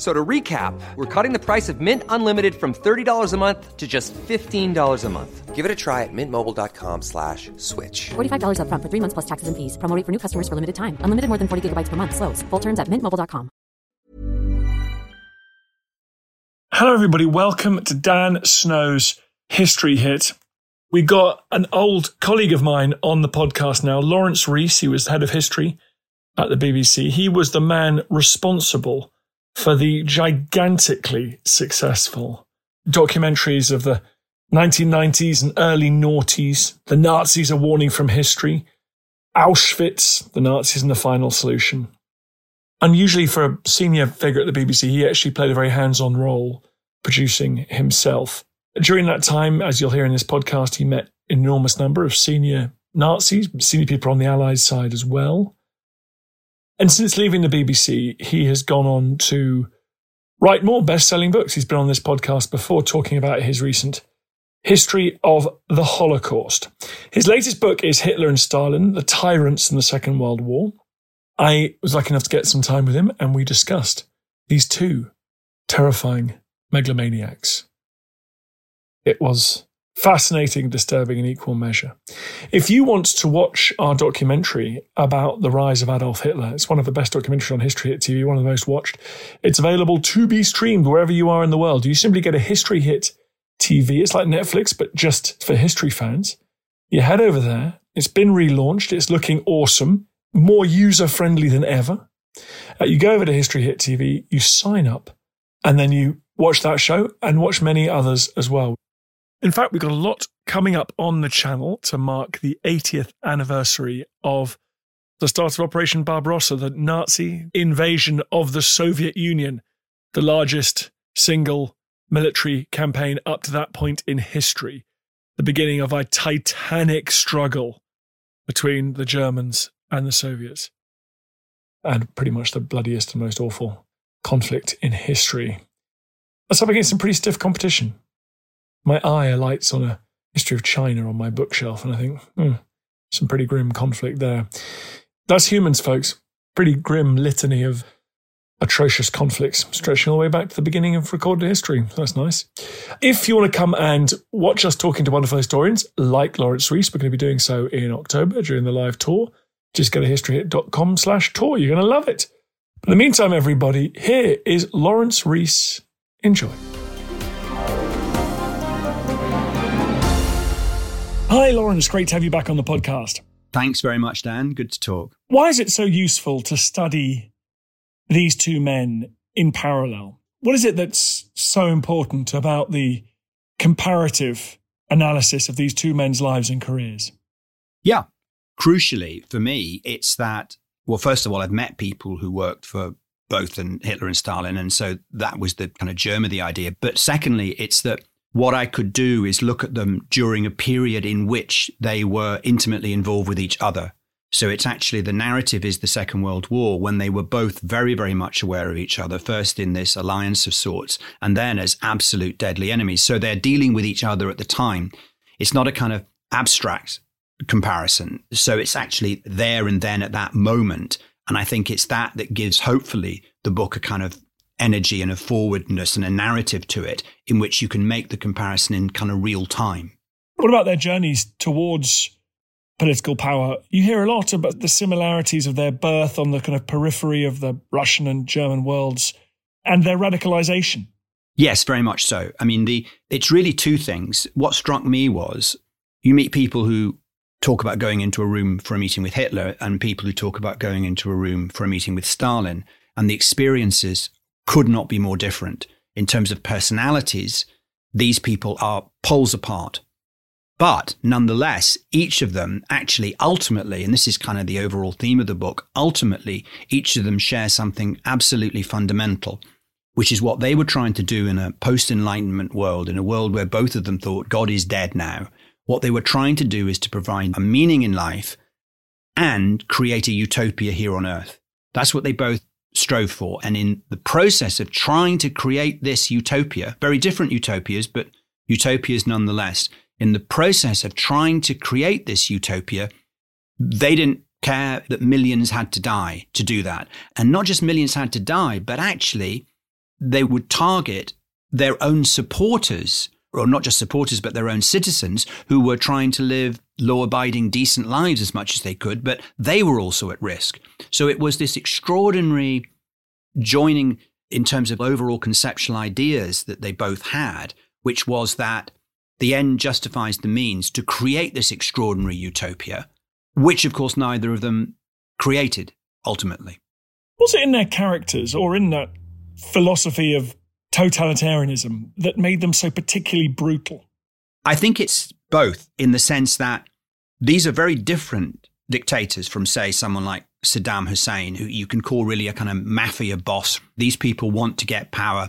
So to recap, we're cutting the price of Mint Unlimited from $30 a month to just $15 a month. Give it a try at mintmobile.com slash switch. $45 up front for three months plus taxes and fees. Promo for new customers for limited time. Unlimited more than 40 gigabytes per month. Slows. Full terms at mintmobile.com. Hello, everybody. Welcome to Dan Snow's History Hit. We got an old colleague of mine on the podcast now, Laurence Rees. He was the head of history at the BBC. He was the man responsible for the gigantically successful documentaries of the 1990s and early noughties, The Nazis, A Warning from History, Auschwitz, The Nazis and the Final Solution. Unusually for a senior figure at the BBC, he actually played a very hands on role producing himself. During that time, as you'll hear in this podcast, he met an enormous number of senior Nazis, senior people on the Allied side as well. And since leaving the BBC, he has gone on to write more best selling books. He's been on this podcast before talking about his recent history of the Holocaust. His latest book is Hitler and Stalin, The Tyrants in the Second World War. I was lucky enough to get some time with him, and we discussed these two terrifying megalomaniacs. It was fascinating, disturbing in equal measure. If you want to watch our documentary about the rise of Adolf Hitler, it's one of the best documentaries on History Hit TV, one of the most watched. It's available to be streamed wherever you are in the world. You simply get a History Hit TV. It's like Netflix, but just for history fans. You head over there. It's been relaunched. It's looking awesome, more user friendly than ever. Uh, you go over to History Hit TV, you sign up, and then you watch that show and watch many others as well. In fact, we've got a lot coming up on the channel to mark the 80th anniversary of the start of Operation Barbarossa, the Nazi invasion of the Soviet Union, the largest single military campaign up to that point in history, the beginning of a titanic struggle between the Germans and the Soviets, and pretty much the bloodiest and most awful conflict in history. That's up against some pretty stiff competition my eye alights on a history of China on my bookshelf, and I think, hmm, some pretty grim conflict there. That's humans, folks. Pretty grim litany of atrocious conflicts stretching all the way back to the beginning of recorded history. That's nice. If you want to come and watch us talking to wonderful historians like Laurence Rees, we're going to be doing so in October during the live tour. Just go to historyhit.com slash tour. You're going to love it. in the meantime, everybody, here is Laurence Rees. Enjoy. Hi, Laurence. Great to have you back on the podcast. Thanks very much, Dan. Good to talk. Why is it so useful to study these two men in parallel? What is it that's so important about the comparative analysis of these two men's lives and careers? Yeah. Crucially, for me, it's that, well, first of all, I've met people who worked for both and Hitler and Stalin. And so that was the kind of germ of the idea. But secondly, it's that what I could do is look at them during a period in which they were intimately involved with each other. So it's actually the narrative is the Second World War when they were both very, very much aware of each other, first in this alliance of sorts, and then as absolute deadly enemies. So they're dealing with each other at the time. It's not a kind of abstract comparison. So it's actually there and then at that moment. And I think it's that that gives, hopefully, the book a kind of energy and a forwardness and a narrative to it in which you can make the comparison in kind of real time. What about their journeys towards political power? You hear a lot about the similarities of their birth on the kind of periphery of the Russian and German worlds and their radicalization. Yes, very much so. I mean, the it's really two things. What struck me was you meet people who talk about going into a room for a meeting with Hitler and people who talk about going into a room for a meeting with Stalin. And the experiences could not be more different. In terms of personalities, these people are poles apart. But nonetheless, each of them actually ultimately, and this is kind of the overall theme of the book, ultimately, each of them share something absolutely fundamental, which is what they were trying to do in a post Enlightenment world, in a world where both of them thought God is dead now. What they were trying to do is to provide a meaning in life and create a utopia here on earth. That's what they both strove for. And in the process of trying to create this utopia, very different utopias, but utopias nonetheless, in the process of trying to create this utopia, they didn't care that millions had to die to do that. And not just millions had to die, but actually they would target their own supporters, or not just supporters, but their own citizens who were trying to live law abiding, decent lives as much as they could, but they were also at risk. So it was this extraordinary joining in terms of overall conceptual ideas that they both had, which was that the end justifies the means to create this extraordinary utopia, which, of course, neither of them created ultimately. Was it in their characters or in that philosophy of totalitarianism that made them so particularly brutal? I think it's both in the sense that these are very different dictators from, say, someone like Saddam Hussein, who you can call really a kind of mafia boss. These people want to get power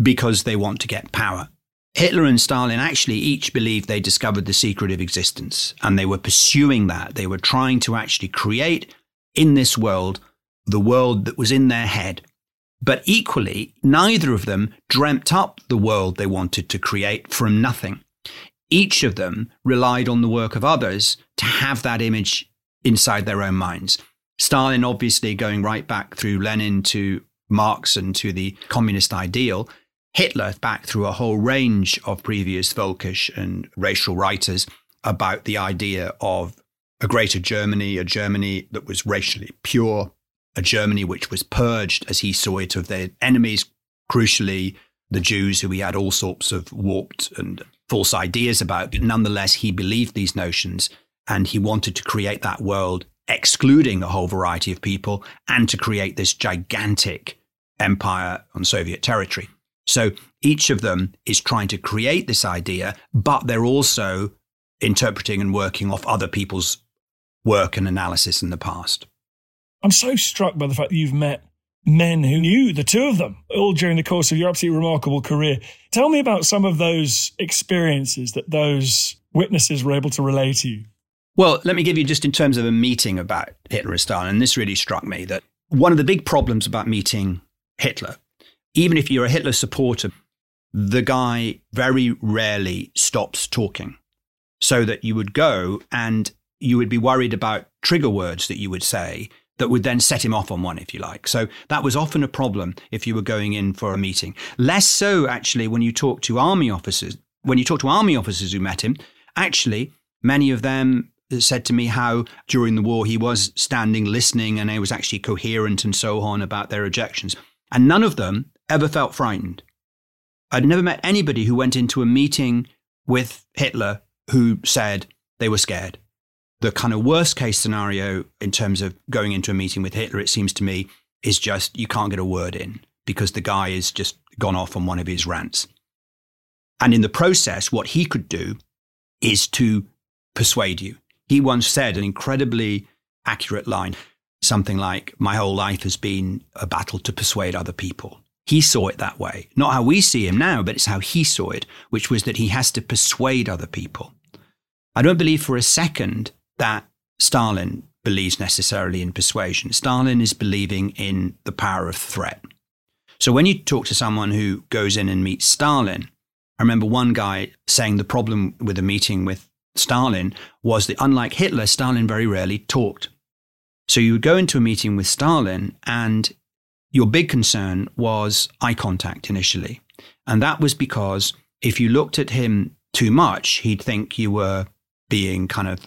because they want to get power. Hitler and Stalin actually each believed they discovered the secret of existence and they were pursuing that. They were trying to actually create in this world the world that was in their head. But equally, neither of them dreamt up the world they wanted to create from nothing. Each of them relied on the work of others to have that image inside their own minds. Stalin, obviously, going right back through Lenin to Marx and to the communist ideal, Hitler back through a whole range of previous Völkisch and racial writers about the idea of a greater Germany, a Germany that was racially pure, a Germany which was purged, as he saw it, of their enemies, crucially the Jews, who he had all sorts of warped and false ideas about. But nonetheless, he believed these notions and he wanted to create that world, excluding a whole variety of people, and to create this gigantic empire on Soviet territory. So each of them is trying to create this idea, but they're also interpreting and working off other people's work and analysis in the past. I'm so struck by the fact that you've met men who knew the two of them all during the course of your absolutely remarkable career. Tell me about some of those experiences that those witnesses were able to relay to you. Well, let me give you just in terms of a meeting about Hitler and Stalin, and this really struck me that one of the big problems about meeting Hitler even if you're a Hitler supporter, the guy very rarely stops talking. So that you would go and you would be worried about trigger words that you would say that would then set him off on one, if you like. So that was often a problem if you were going in for a meeting. Less so, actually, when you talk to army officers. When you talk to army officers who met him, actually, many of them said to me how during the war he was standing listening and he was actually coherent and so on about their objections. And none of them ever felt frightened. I'd never met anybody who went into a meeting with Hitler who said they were scared. The kind of worst case scenario in terms of going into a meeting with Hitler, it seems to me, is just you can't get a word in because the guy has just gone off on one of his rants. And in the process, what he could do is to persuade you. He once said an incredibly accurate line, something like, My whole life has been a battle to persuade other people. He saw it that way. Not how we see him now, but it's how he saw it, which was that he has to persuade other people. I don't believe for a second that Stalin believes necessarily in persuasion. Stalin is believing in the power of threat. So when you talk to someone who goes in and meets Stalin, I remember one guy saying the problem with a meeting with Stalin was that unlike Hitler, Stalin very rarely talked. So you would go into a meeting with Stalin and your big concern was eye contact initially. And that was because if you looked at him too much, he'd think you were being kind of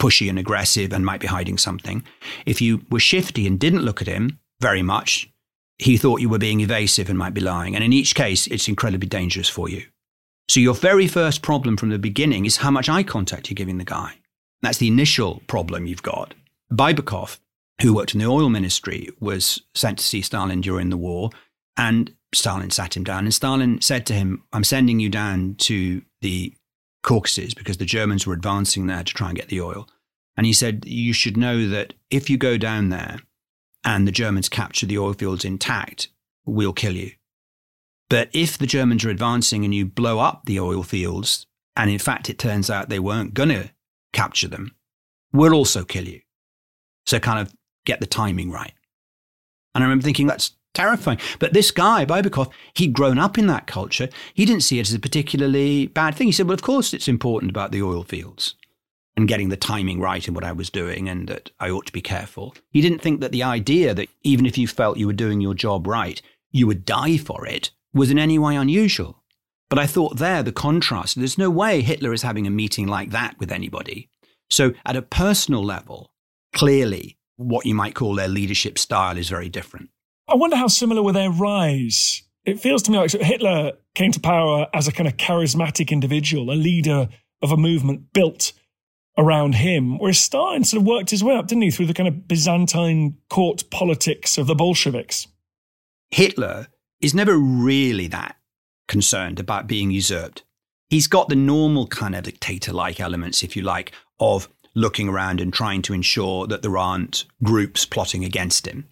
pushy and aggressive and might be hiding something. If you were shifty and didn't look at him very much, he thought you were being evasive and might be lying. And in each case, it's incredibly dangerous for you. So your very first problem from the beginning is how much eye contact you're giving the guy. That's the initial problem you've got. Baibakov, who worked in the oil ministry, was sent to see Stalin during the war. And Stalin sat him down. And Stalin said to him, I'm sending you down to the Caucasus because the Germans were advancing there to try and get the oil. And he said, You should know that if you go down there and the Germans capture the oil fields intact, we'll kill you. But if the Germans are advancing and you blow up the oil fields, and in fact it turns out they weren't going to capture them, we'll also kill you. So kind of get the timing right. And I remember thinking, that's terrifying. But this guy, Baibakov, he'd grown up in that culture. He didn't see it as a particularly bad thing. He said, well, of course it's important about the oil fields and getting the timing right in what I was doing and that I ought to be careful. He didn't think that the idea that even if you felt you were doing your job right, you would die for it was in any way unusual. But I thought there, the contrast, there's no way Hitler is having a meeting like that with anybody. So, at a personal level, clearly, what you might call their leadership style is very different. I wonder how similar were their rise. It feels to me like Hitler came to power as a kind of charismatic individual, a leader of a movement built around him, whereas Stalin sort of worked his way up, didn't he, through the kind of Byzantine court politics of the Bolsheviks? Hitler is never really that concerned about being usurped. He's got the normal kind of dictator like elements, if you like, of looking around and trying to ensure that there aren't groups plotting against him.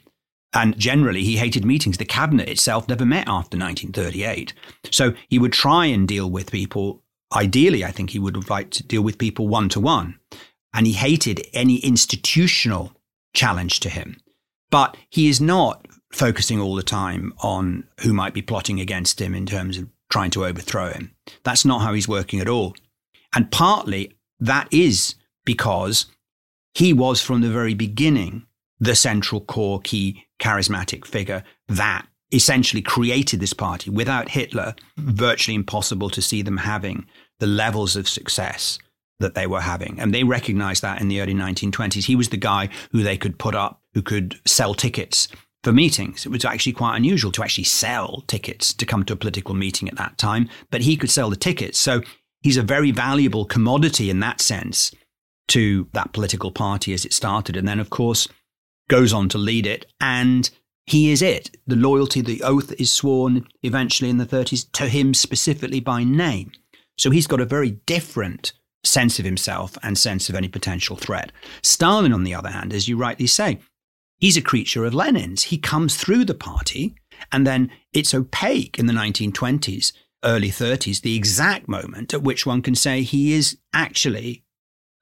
And generally, he hated meetings. The cabinet itself never met after 1938. So he would try and deal with people ideally, I think he would have liked to deal with people one to one. And he hated any institutional challenge to him. But he is not focusing all the time on who might be plotting against him in terms of trying to overthrow him. That's not how he's working at all. And partly that is because he was from the very beginning the central core key charismatic figure that essentially created this party. Without Hitler, virtually impossible to see them having the levels of success that they were having. And they recognized that in the early 1920s. He was the guy who they could put up, who could sell tickets for meetings. It was actually quite unusual to actually sell tickets to come to a political meeting at that time, but he could sell the tickets. So he's a very valuable commodity in that sense to that political party as it started. And then, of course, goes on to lead it. And he is it. The loyalty, the oath is sworn eventually in the 30s to him specifically by name. So he's got a very different sense of himself and sense of any potential threat. Stalin, on the other hand, as you rightly say, he's a creature of Lenin's. He comes through the party, and then it's opaque in the 1920s, early 30s, the exact moment at which one can say he is actually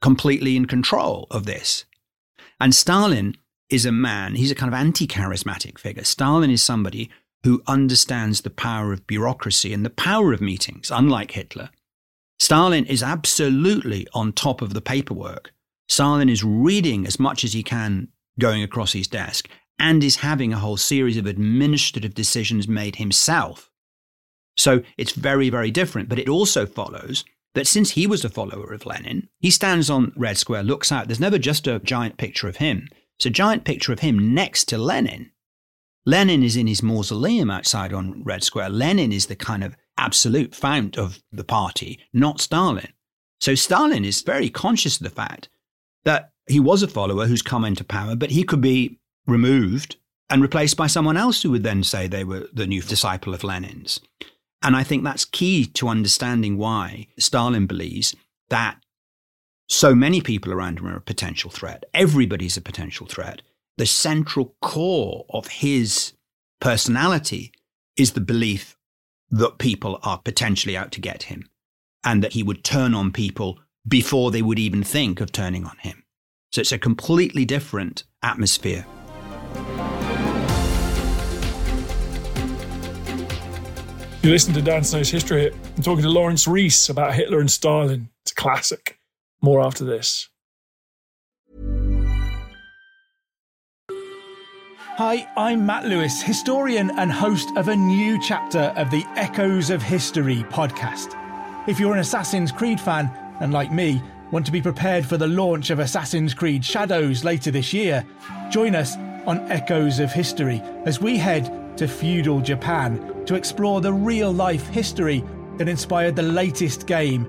completely in control of this. And Stalin is a man, he's a kind of anti charismatic figure. Stalin is somebody who understands the power of bureaucracy and the power of meetings, unlike Hitler. Stalin is absolutely on top of the paperwork. Stalin is reading as much as he can going across his desk and is having a whole series of administrative decisions made himself. So it's very, very different. But it also follows that since he was a follower of Lenin, he stands on Red Square, looks out. There's never just a giant picture of him. It's a giant picture of him next to Lenin. Lenin is in his mausoleum outside on Red Square. Lenin is the kind of absolute fount of the party, not Stalin. So Stalin is very conscious of the fact that he was a follower who's come into power, but he could be removed and replaced by someone else who would then say they were the new disciple of Lenin's. And I think that's key to understanding why Stalin believes that so many people around him are a potential threat. Everybody's a potential threat. The central core of his personality is the belief that people are potentially out to get him and that he would turn on people before they would even think of turning on him. So it's a completely different atmosphere. You listen to Dan Snow's History. I'm talking to Laurence Rees about Hitler and Stalin. It's a classic. More after this. Hi, I'm Matt Lewis, historian and host of a new chapter of the Echoes of History podcast. If you're an Assassin's Creed fan, and like me, want to be prepared for the launch of Assassin's Creed Shadows later this year, join us on Echoes of History as we head to feudal Japan to explore the real life history that inspired the latest game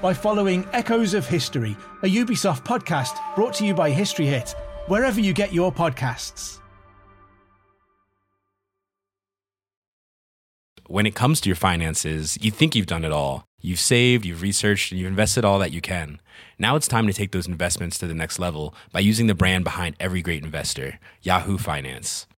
by following Echoes of History, a Ubisoft podcast brought to you by History Hit, wherever you get your podcasts. When it comes to your finances, you think you've done it all. You've saved, you've researched, and you've invested all that you can. Now it's time to take those investments to the next level by using the brand behind every great investor, Yahoo Finance.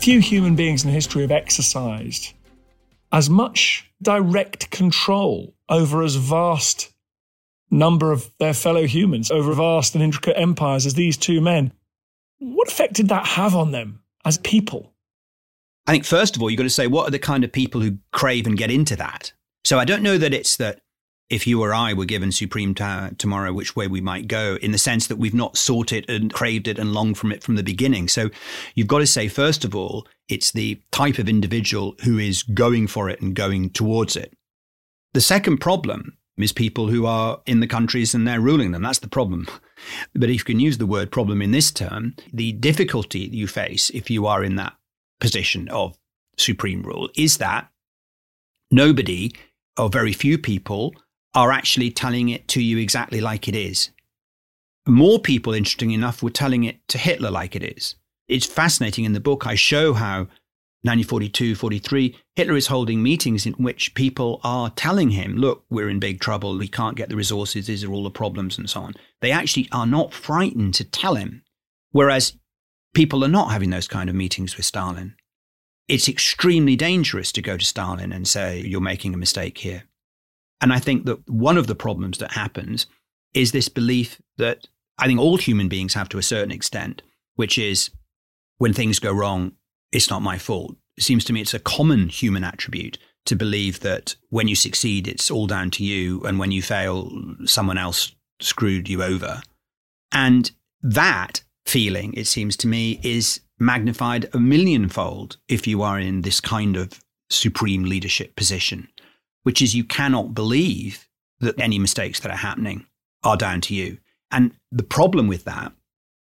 Few human beings in history have exercised as much direct control over as vast number of their fellow humans, over vast and intricate empires as these two men. What effect did that have on them as people? I think, first of all, you've got to say, what are the kind of people who crave and get into that? So I don't know that it's that if you or I were given supreme power tomorrow, which way we might go, in the sense that we've not sought it and craved it and longed from it from the beginning. So you've got to say, first of all, it's the type of individual who is going for it and going towards it. The second problem is people who are in the countries and they're ruling them. That's the problem. But if you can use the word problem in this term, the difficulty you face if you are in that position of supreme rule is that nobody or very few people are actually telling it to you exactly like it is. More people, interesting enough, were telling it to Hitler like it is. It's fascinating in the book. I show how 1942, 43, Hitler is holding meetings in which people are telling him, look, we're in big trouble. We can't get the resources. These are all the problems and so on. They actually are not frightened to tell him. Whereas people are not having those kind of meetings with Stalin. It's extremely dangerous to go to Stalin and say, you're making a mistake here. And I think that one of the problems that happens is this belief that I think all human beings have to a certain extent, which is when things go wrong, it's not my fault. It seems to me it's a common human attribute to believe that when you succeed, it's all down to you, and when you fail, someone else screwed you over. And that feeling, it seems to me, is magnified a millionfold if you are in this kind of supreme leadership position which is you cannot believe that any mistakes that are happening are down to you. And the problem with that,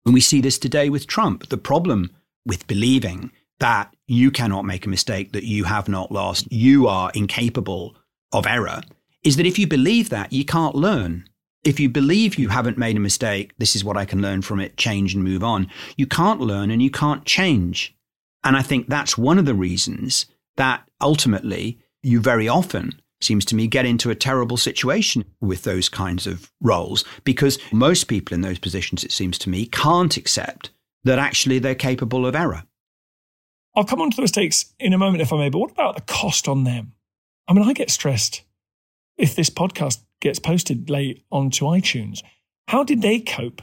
and we see this today with Trump, the problem with believing that you cannot make a mistake, that you have not lost, you are incapable of error, is that if you believe that, you can't learn. If you believe you haven't made a mistake, this is what I can learn from it, change and move on, you can't learn and you can't change. And I think that's one of the reasons that ultimately you very often seems to me, get into a terrible situation with those kinds of roles because most people in those positions, it seems to me, can't accept that actually they're capable of error. I'll come on to the mistakes in a moment, if I may, but what about the cost on them? I mean, I get stressed if this podcast gets posted late onto iTunes. How did they cope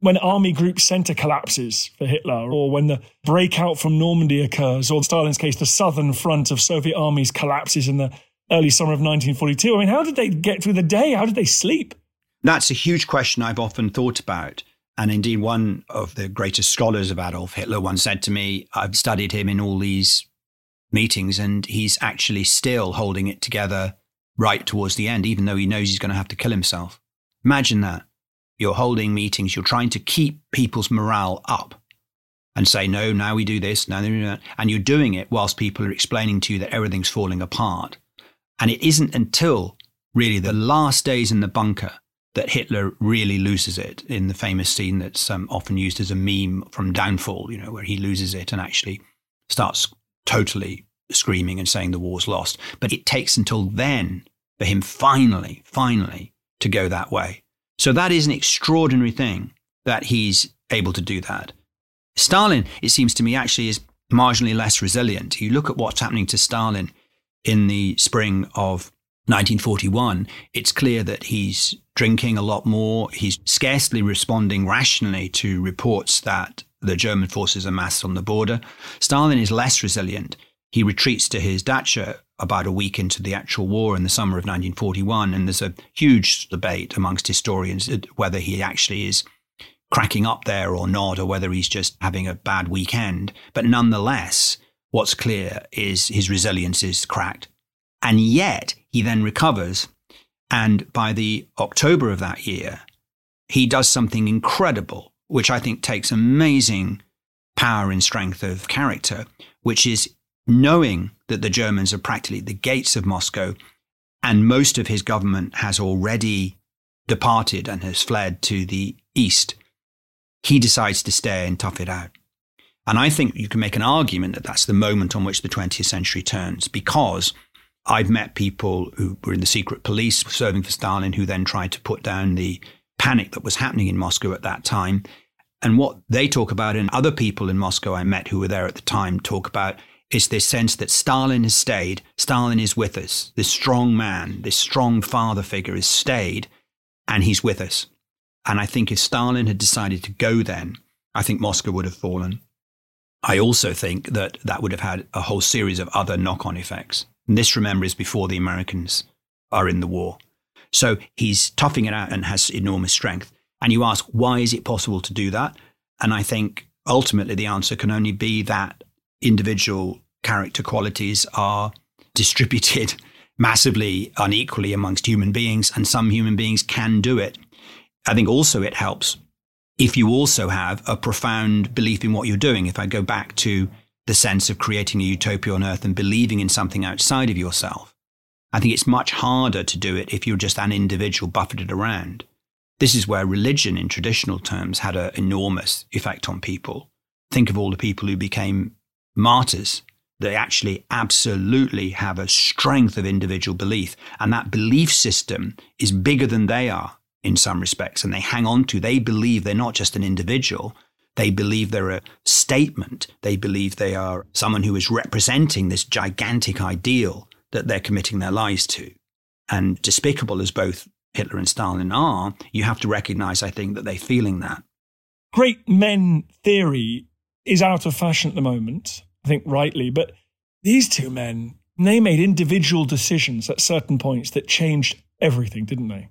when Army Group Center collapses for Hitler, or when the breakout from Normandy occurs, or in Stalin's case, the southern front of Soviet armies collapses in the early summer of 1942. I mean, how did they get through the day? How did they sleep? That's a huge question I've often thought about. And indeed, one of the greatest scholars of Adolf Hitler once said to me, I've studied him in all these meetings, and he's actually still holding it together right towards the end, even though he knows he's going to have to kill himself. Imagine that. You're holding meetings, you're trying to keep people's morale up and say, no, now we do this, now we do that. And you're doing it whilst people are explaining to you that everything's falling apart. And it isn't until really the last days in the bunker that Hitler really loses it in the famous scene that's um, often used as a meme from Downfall, you know, where he loses it and actually starts totally screaming and saying the war's lost. But it takes until then for him finally, finally to go that way. So that is an extraordinary thing that he's able to do that. Stalin, it seems to me, actually is marginally less resilient. You look at what's happening to Stalin in the spring of 1941, it's clear that he's drinking a lot more. He's scarcely responding rationally to reports that the German forces are massed on the border. Stalin is less resilient. He retreats to his dacha about a week into the actual war in the summer of 1941, and there's a huge debate amongst historians whether he actually is cracking up there or not, or whether he's just having a bad weekend. But nonetheless, what's clear is his resilience is cracked. And yet he then recovers. And by the October of that year, he does something incredible, which I think takes amazing power and strength of character, which is knowing that the Germans are practically at the gates of Moscow and most of his government has already departed and has fled to the east he decides to stay and tough it out. And I think you can make an argument that that's the moment on which the 20th century turns because I've met people who were in the secret police serving for Stalin who then tried to put down the panic that was happening in Moscow at that time. And what they talk about, and other people in Moscow I met who were there at the time talk about, is this sense that Stalin has stayed, Stalin is with us. This strong man, this strong father figure has stayed, and he's with us. And I think if Stalin had decided to go then, I think Moscow would have fallen. I also think that that would have had a whole series of other knock on effects. And this, remember, is before the Americans are in the war. So he's toughing it out and has enormous strength. And you ask, why is it possible to do that? And I think ultimately the answer can only be that individual character qualities are distributed massively unequally amongst human beings, and some human beings can do it. I think also it helps if you also have a profound belief in what you're doing. If I go back to the sense of creating a utopia on earth and believing in something outside of yourself, I think it's much harder to do it if you're just an individual buffeted around. This is where religion, in traditional terms, had an enormous effect on people. Think of all the people who became martyrs. They actually absolutely have a strength of individual belief. And that belief system is bigger than they are in some respects, and they hang on to. They believe they're not just an individual. They believe they're a statement. They believe they are someone who is representing this gigantic ideal that they're committing their lives to. And despicable as both Hitler and Stalin are, you have to recognize, I think, that they're feeling that. Great men theory is out of fashion at the moment, I think rightly, but these two men, they made individual decisions at certain points that changed everything, didn't they?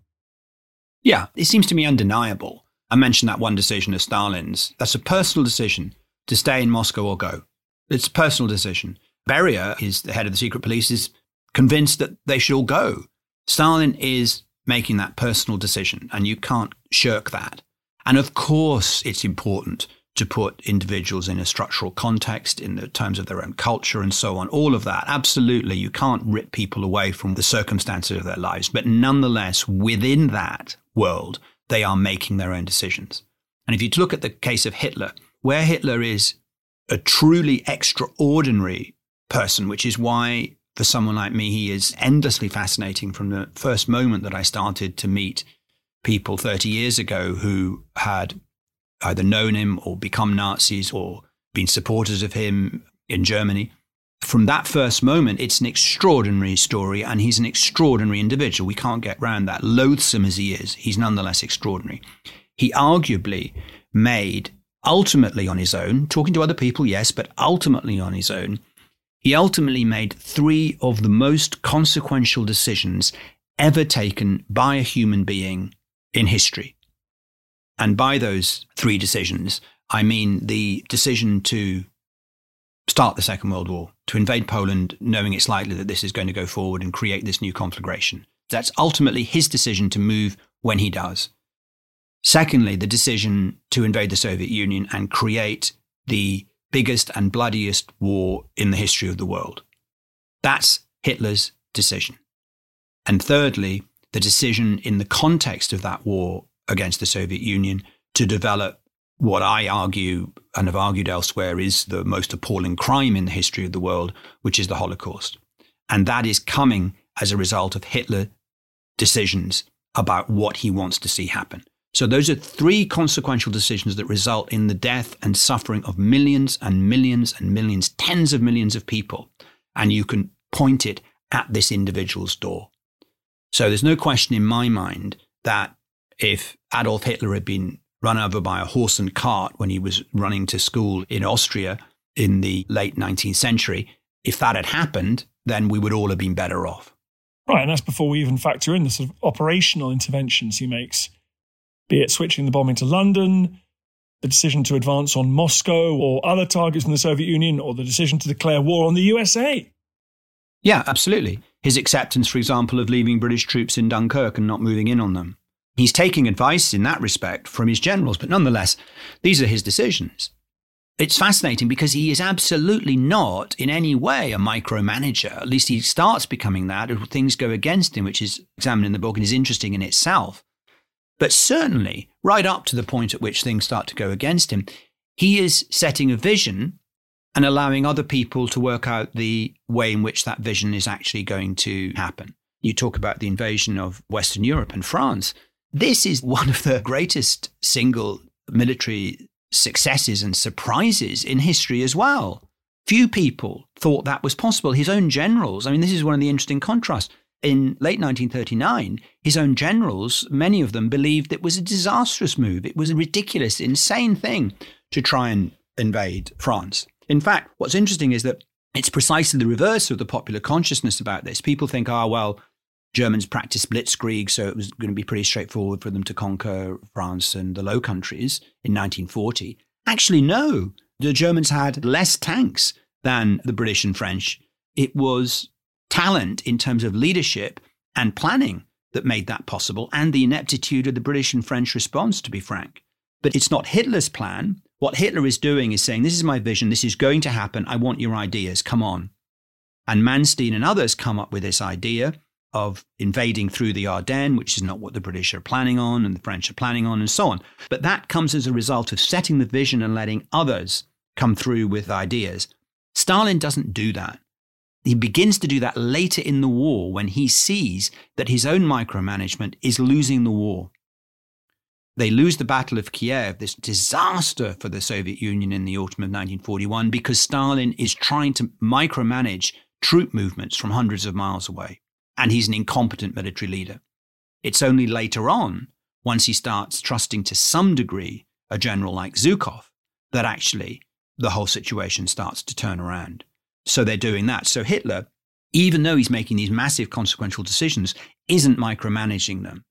Yeah, it seems to me undeniable. I mentioned that one decision of Stalin's. That's a personal decision to stay in Moscow or go. It's a personal decision. Beria, is the head of the secret police, is convinced that they should all go. Stalin is making that personal decision, and you can't shirk that. And of course, it's important to put individuals in a structural context in the terms of their own culture and so on. All of that. Absolutely. You can't rip people away from the circumstances of their lives. But nonetheless, within that world, they are making their own decisions. And if you look at the case of Hitler, where Hitler is a truly extraordinary person, which is why for someone like me, he is endlessly fascinating from the first moment that I started to meet people 30 years ago who had either known him or become Nazis or been supporters of him in Germany. From that first moment, it's an extraordinary story, and he's an extraordinary individual. We can't get round that. Loathsome as he is, he's nonetheless extraordinary. He arguably made, ultimately on his own, talking to other people, yes, but ultimately on his own, he ultimately made three of the most consequential decisions ever taken by a human being in history. And by those three decisions, I mean the decision to start the Second World War, to invade Poland, knowing it's likely that this is going to go forward and create this new conflagration. That's ultimately his decision to move when he does. Secondly, the decision to invade the Soviet Union and create the biggest and bloodiest war in the history of the world. That's Hitler's decision. And thirdly, the decision in the context of that war against the Soviet Union to develop what I argue and have argued elsewhere is the most appalling crime in the history of the world, which is the Holocaust. And that is coming as a result of Hitler decisions about what he wants to see happen. So those are three consequential decisions that result in the death and suffering of millions and millions and millions, tens of millions of people. And you can point it at this individual's door. So there's no question in my mind that if Adolf Hitler had been run over by a horse and cart when he was running to school in Austria in the late 19th century, if that had happened, then we would all have been better off. Right, and that's before we even factor in the sort of operational interventions he makes, be it switching the bombing to London, the decision to advance on Moscow or other targets in the Soviet Union, or the decision to declare war on the USA. Yeah, absolutely. His acceptance, for example, of leaving British troops in Dunkirk and not moving in on them. He's taking advice in that respect from his generals, but nonetheless, these are his decisions. It's fascinating because he is absolutely not in any way a micromanager. At least he starts becoming that as things go against him, which is examined in the book and is interesting in itself. But certainly, right up to the point at which things start to go against him, he is setting a vision and allowing other people to work out the way in which that vision is actually going to happen. You talk about the invasion of Western Europe and France. This is one of the greatest single military successes and surprises in history as well. Few people thought that was possible. His own generals, I mean, this is one of the interesting contrasts. In late 1939, his own generals, many of them believed it was a disastrous move. It was a ridiculous, insane thing to try and invade France. In fact, what's interesting is that it's precisely the reverse of the popular consciousness about this. People think, ah, oh, well, Germans practiced blitzkrieg, so it was going to be pretty straightforward for them to conquer France and the Low Countries in 1940. Actually, no. The Germans had less tanks than the British and French. It was talent in terms of leadership and planning that made that possible, and the ineptitude of the British and French response, to be frank. But it's not Hitler's plan. What Hitler is doing is saying, This is my vision. This is going to happen. I want your ideas. Come on. And Manstein and others come up with this idea of invading through the Ardennes, which is not what the British are planning on and the French are planning on, and so on. But that comes as a result of setting the vision and letting others come through with ideas. Stalin doesn't do that. He begins to do that later in the war when he sees that his own micromanagement is losing the war. They lose the Battle of Kiev, this disaster for the Soviet Union in the autumn of 1941, because Stalin is trying to micromanage troop movements from hundreds of miles away and he's an incompetent military leader. It's only later on, once he starts trusting to some degree a general like Zhukov, that actually the whole situation starts to turn around. So they're doing that. So Hitler, even though he's making these massive consequential decisions, isn't micromanaging them,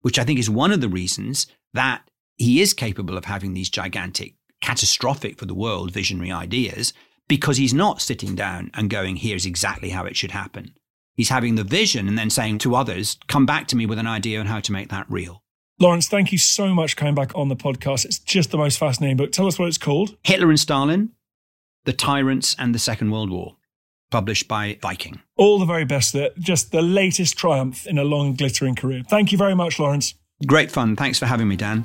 which I think is one of the reasons that he is capable of having these gigantic, catastrophic for the world visionary ideas, because he's not sitting down and going, here's exactly how it should happen. He's having the vision and then saying to others, come back to me with an idea on how to make that real. Laurence, thank you so much for coming back on the podcast. It's just the most fascinating book. Tell us what it's called. Hitler and Stalin, The Tyrants and the Second World War, published by Viking. All the very best there. Just the latest triumph in a long, glittering career. Thank you very much, Laurence. Great fun. Thanks for having me, Dan.